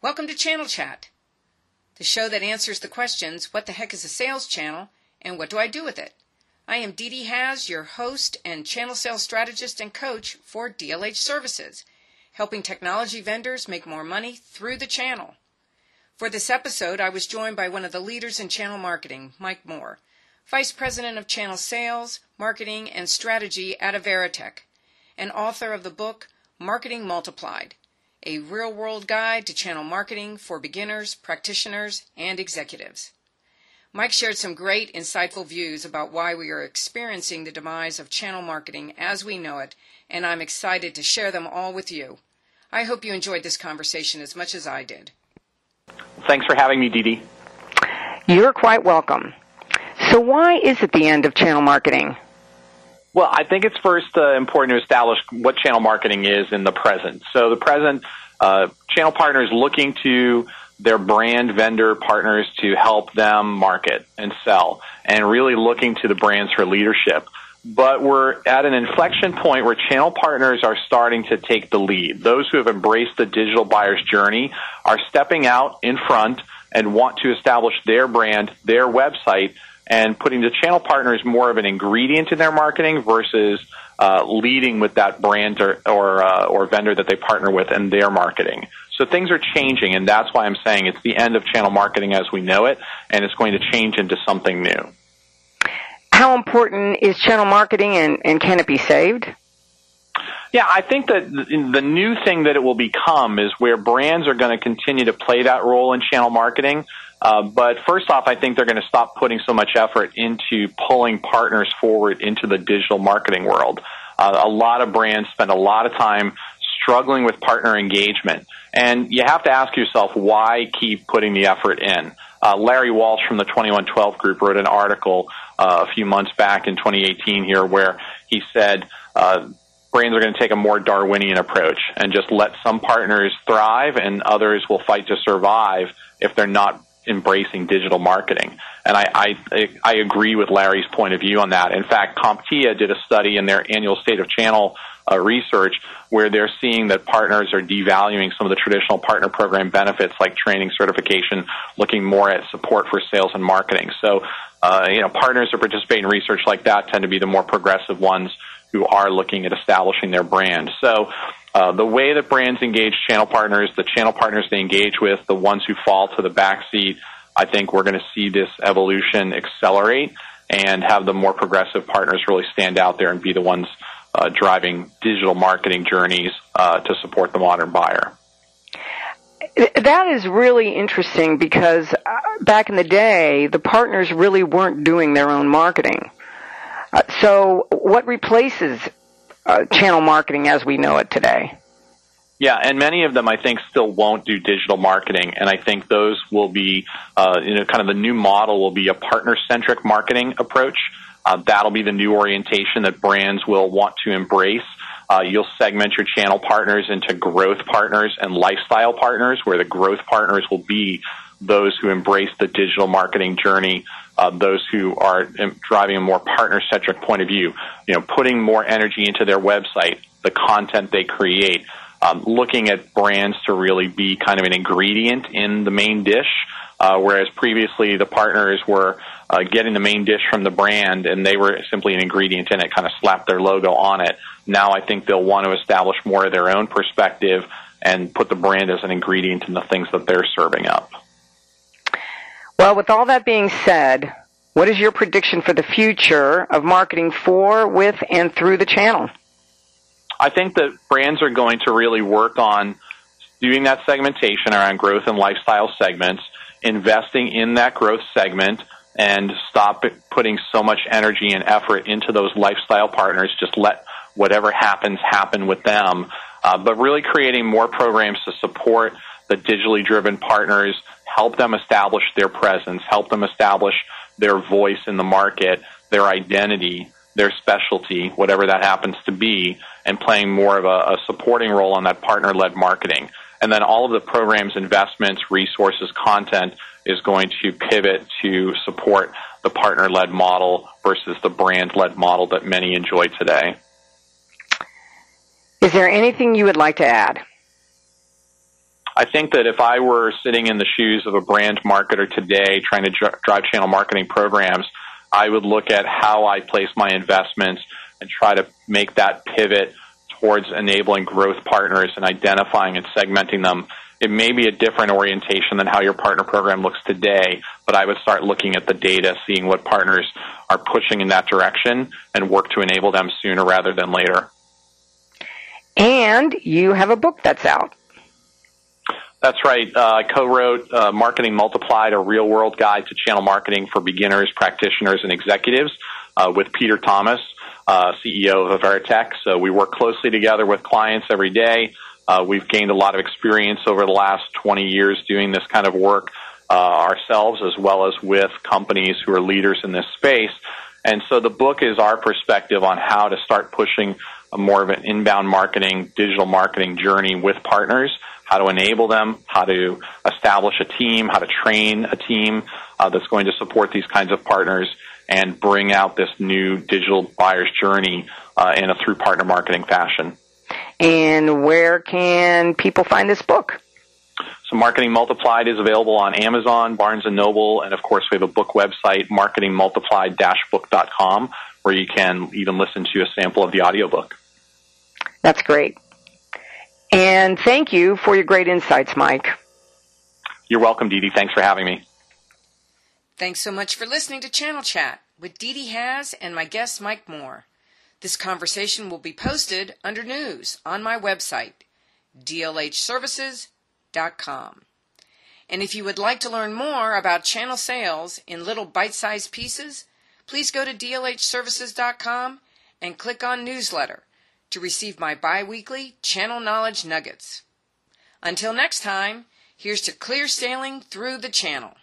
Welcome to Channel Chat, the show that answers the questions what the heck is a sales channel and what do I do with it? I am Dee Dee Haas, your host and channel sales strategist and coach for DLH Services, helping technology vendors make more money through the channel. For this episode, I was joined by one of the leaders in channel marketing, Mike Moore, Vice President of Channel Sales, Marketing, and Strategy at Averetek, and author of the book Marketing Multiplied a real world guide to channel marketing for beginners, practitioners, and executives. Mike shared some great, insightful views about why we are experiencing the demise of channel marketing as we know it, and I'm excited to share them all with you. I hope you enjoyed this conversation as much as I did. Thanks for having me, Dee Dee. You're quite welcome. So, why is it the end of channel marketing? Well, I think it's first uh, important to establish what channel marketing is in the present. So, the present uh, channel partners looking to their brand vendor partners to help them market and sell, and really looking to the brands for leadership. But we're at an inflection point where channel partners are starting to take the lead. Those who have embraced the digital buyer's journey are stepping out in front and want to establish their brand, their website, and putting the channel partners more of an ingredient in their marketing versus uh, leading with that brand or or, uh, or vendor that they partner with in their marketing. So things are changing, and that's why I'm saying it's the end of channel marketing as we know it, and it's going to change into something new. How important is channel marketing, and, and can it be saved? Yeah, I think that the new thing that it will become is where brands are going to continue to play that role in channel marketing. Uh, but first off, I think they're going to stop putting so much effort into pulling partners forward into the digital marketing world. Uh, a lot of brands spend a lot of time struggling with partner engagement. And you have to ask yourself, why keep putting the effort in? Uh, Larry Walsh from the 2112 group wrote an article uh, a few months back in 2018 here where he said, uh, brands are going to take a more Darwinian approach and just let some partners thrive and others will fight to survive if they're not embracing digital marketing. And I, I, I agree with Larry's point of view on that. In fact, CompTIA did a study in their annual state of channel uh, research where they're seeing that partners are devaluing some of the traditional partner program benefits like training certification, looking more at support for sales and marketing. So, uh, you know, partners who participate in research like that tend to be the more progressive ones who are looking at establishing their brand. So, uh, the way that brands engage channel partners, the channel partners they engage with, the ones who fall to the back seat, I think we're going to see this evolution accelerate and have the more progressive partners really stand out there and be the ones uh, driving digital marketing journeys uh, to support the modern buyer. That is really interesting because uh, back in the day, the partners really weren't doing their own marketing. Uh, so, what replaces uh, channel marketing as we know it today? Yeah, and many of them I think still won't do digital marketing, and I think those will be, uh, you know, kind of the new model will be a partner-centric marketing approach. Uh, that'll be the new orientation that brands will want to embrace. Uh, you'll segment your channel partners into growth partners and lifestyle partners, where the growth partners will be those who embrace the digital marketing journey, uh, those who are driving a more partner-centric point of view, you know, putting more energy into their website, the content they create, um, looking at brands to really be kind of an ingredient in the main dish, uh, whereas previously the partners were uh, getting the main dish from the brand and they were simply an ingredient in it, kind of slapped their logo on it. Now I think they'll want to establish more of their own perspective and put the brand as an ingredient in the things that they're serving up. Well, with all that being said, what is your prediction for the future of marketing for, with, and through the channel? I think that brands are going to really work on doing that segmentation around growth and lifestyle segments, investing in that growth segment, and stop putting so much energy and effort into those lifestyle partners. Just let whatever happens happen with them. Uh, but really creating more programs to support the digitally driven partners, help them establish their presence, help them establish their voice in the market, their identity, their specialty, whatever that happens to be, and playing more of a, a supporting role on that partner led marketing. And then all of the programs, investments, resources, content is going to pivot to support the partner led model versus the brand led model that many enjoy today. Is there anything you would like to add? I think that if I were sitting in the shoes of a brand marketer today trying to dr- drive channel marketing programs, I would look at how I place my investments and try to make that pivot towards enabling growth partners and identifying and segmenting them. It may be a different orientation than how your partner program looks today, but I would start looking at the data, seeing what partners are pushing in that direction and work to enable them sooner rather than later. And you have a book that's out. That's right. Uh, I co-wrote uh, Marketing Multiplied, a real-world guide to channel marketing for beginners, practitioners, and executives uh, with Peter Thomas, uh, CEO of Veritech. So we work closely together with clients every day. Uh, we've gained a lot of experience over the last 20 years doing this kind of work uh, ourselves as well as with companies who are leaders in this space. And so the book is our perspective on how to start pushing a more of an inbound marketing, digital marketing journey with partners how to enable them, how to establish a team, how to train a team uh, that's going to support these kinds of partners and bring out this new digital buyer's journey uh, in a through partner marketing fashion. And where can people find this book? So Marketing Multiplied is available on Amazon, Barnes & Noble, and of course we have a book website, marketingmultiplied-book.com, where you can even listen to a sample of the audiobook. That's great. And thank you for your great insights, Mike. You're welcome, Dee Dee. Thanks for having me. Thanks so much for listening to Channel Chat with Dee Dee Haas and my guest, Mike Moore. This conversation will be posted under news on my website, dlhservices.com. And if you would like to learn more about channel sales in little bite-sized pieces, please go to dlhservices.com and click on newsletter to receive my bi-weekly channel knowledge nuggets. Until next time, here's to clear sailing through the channel.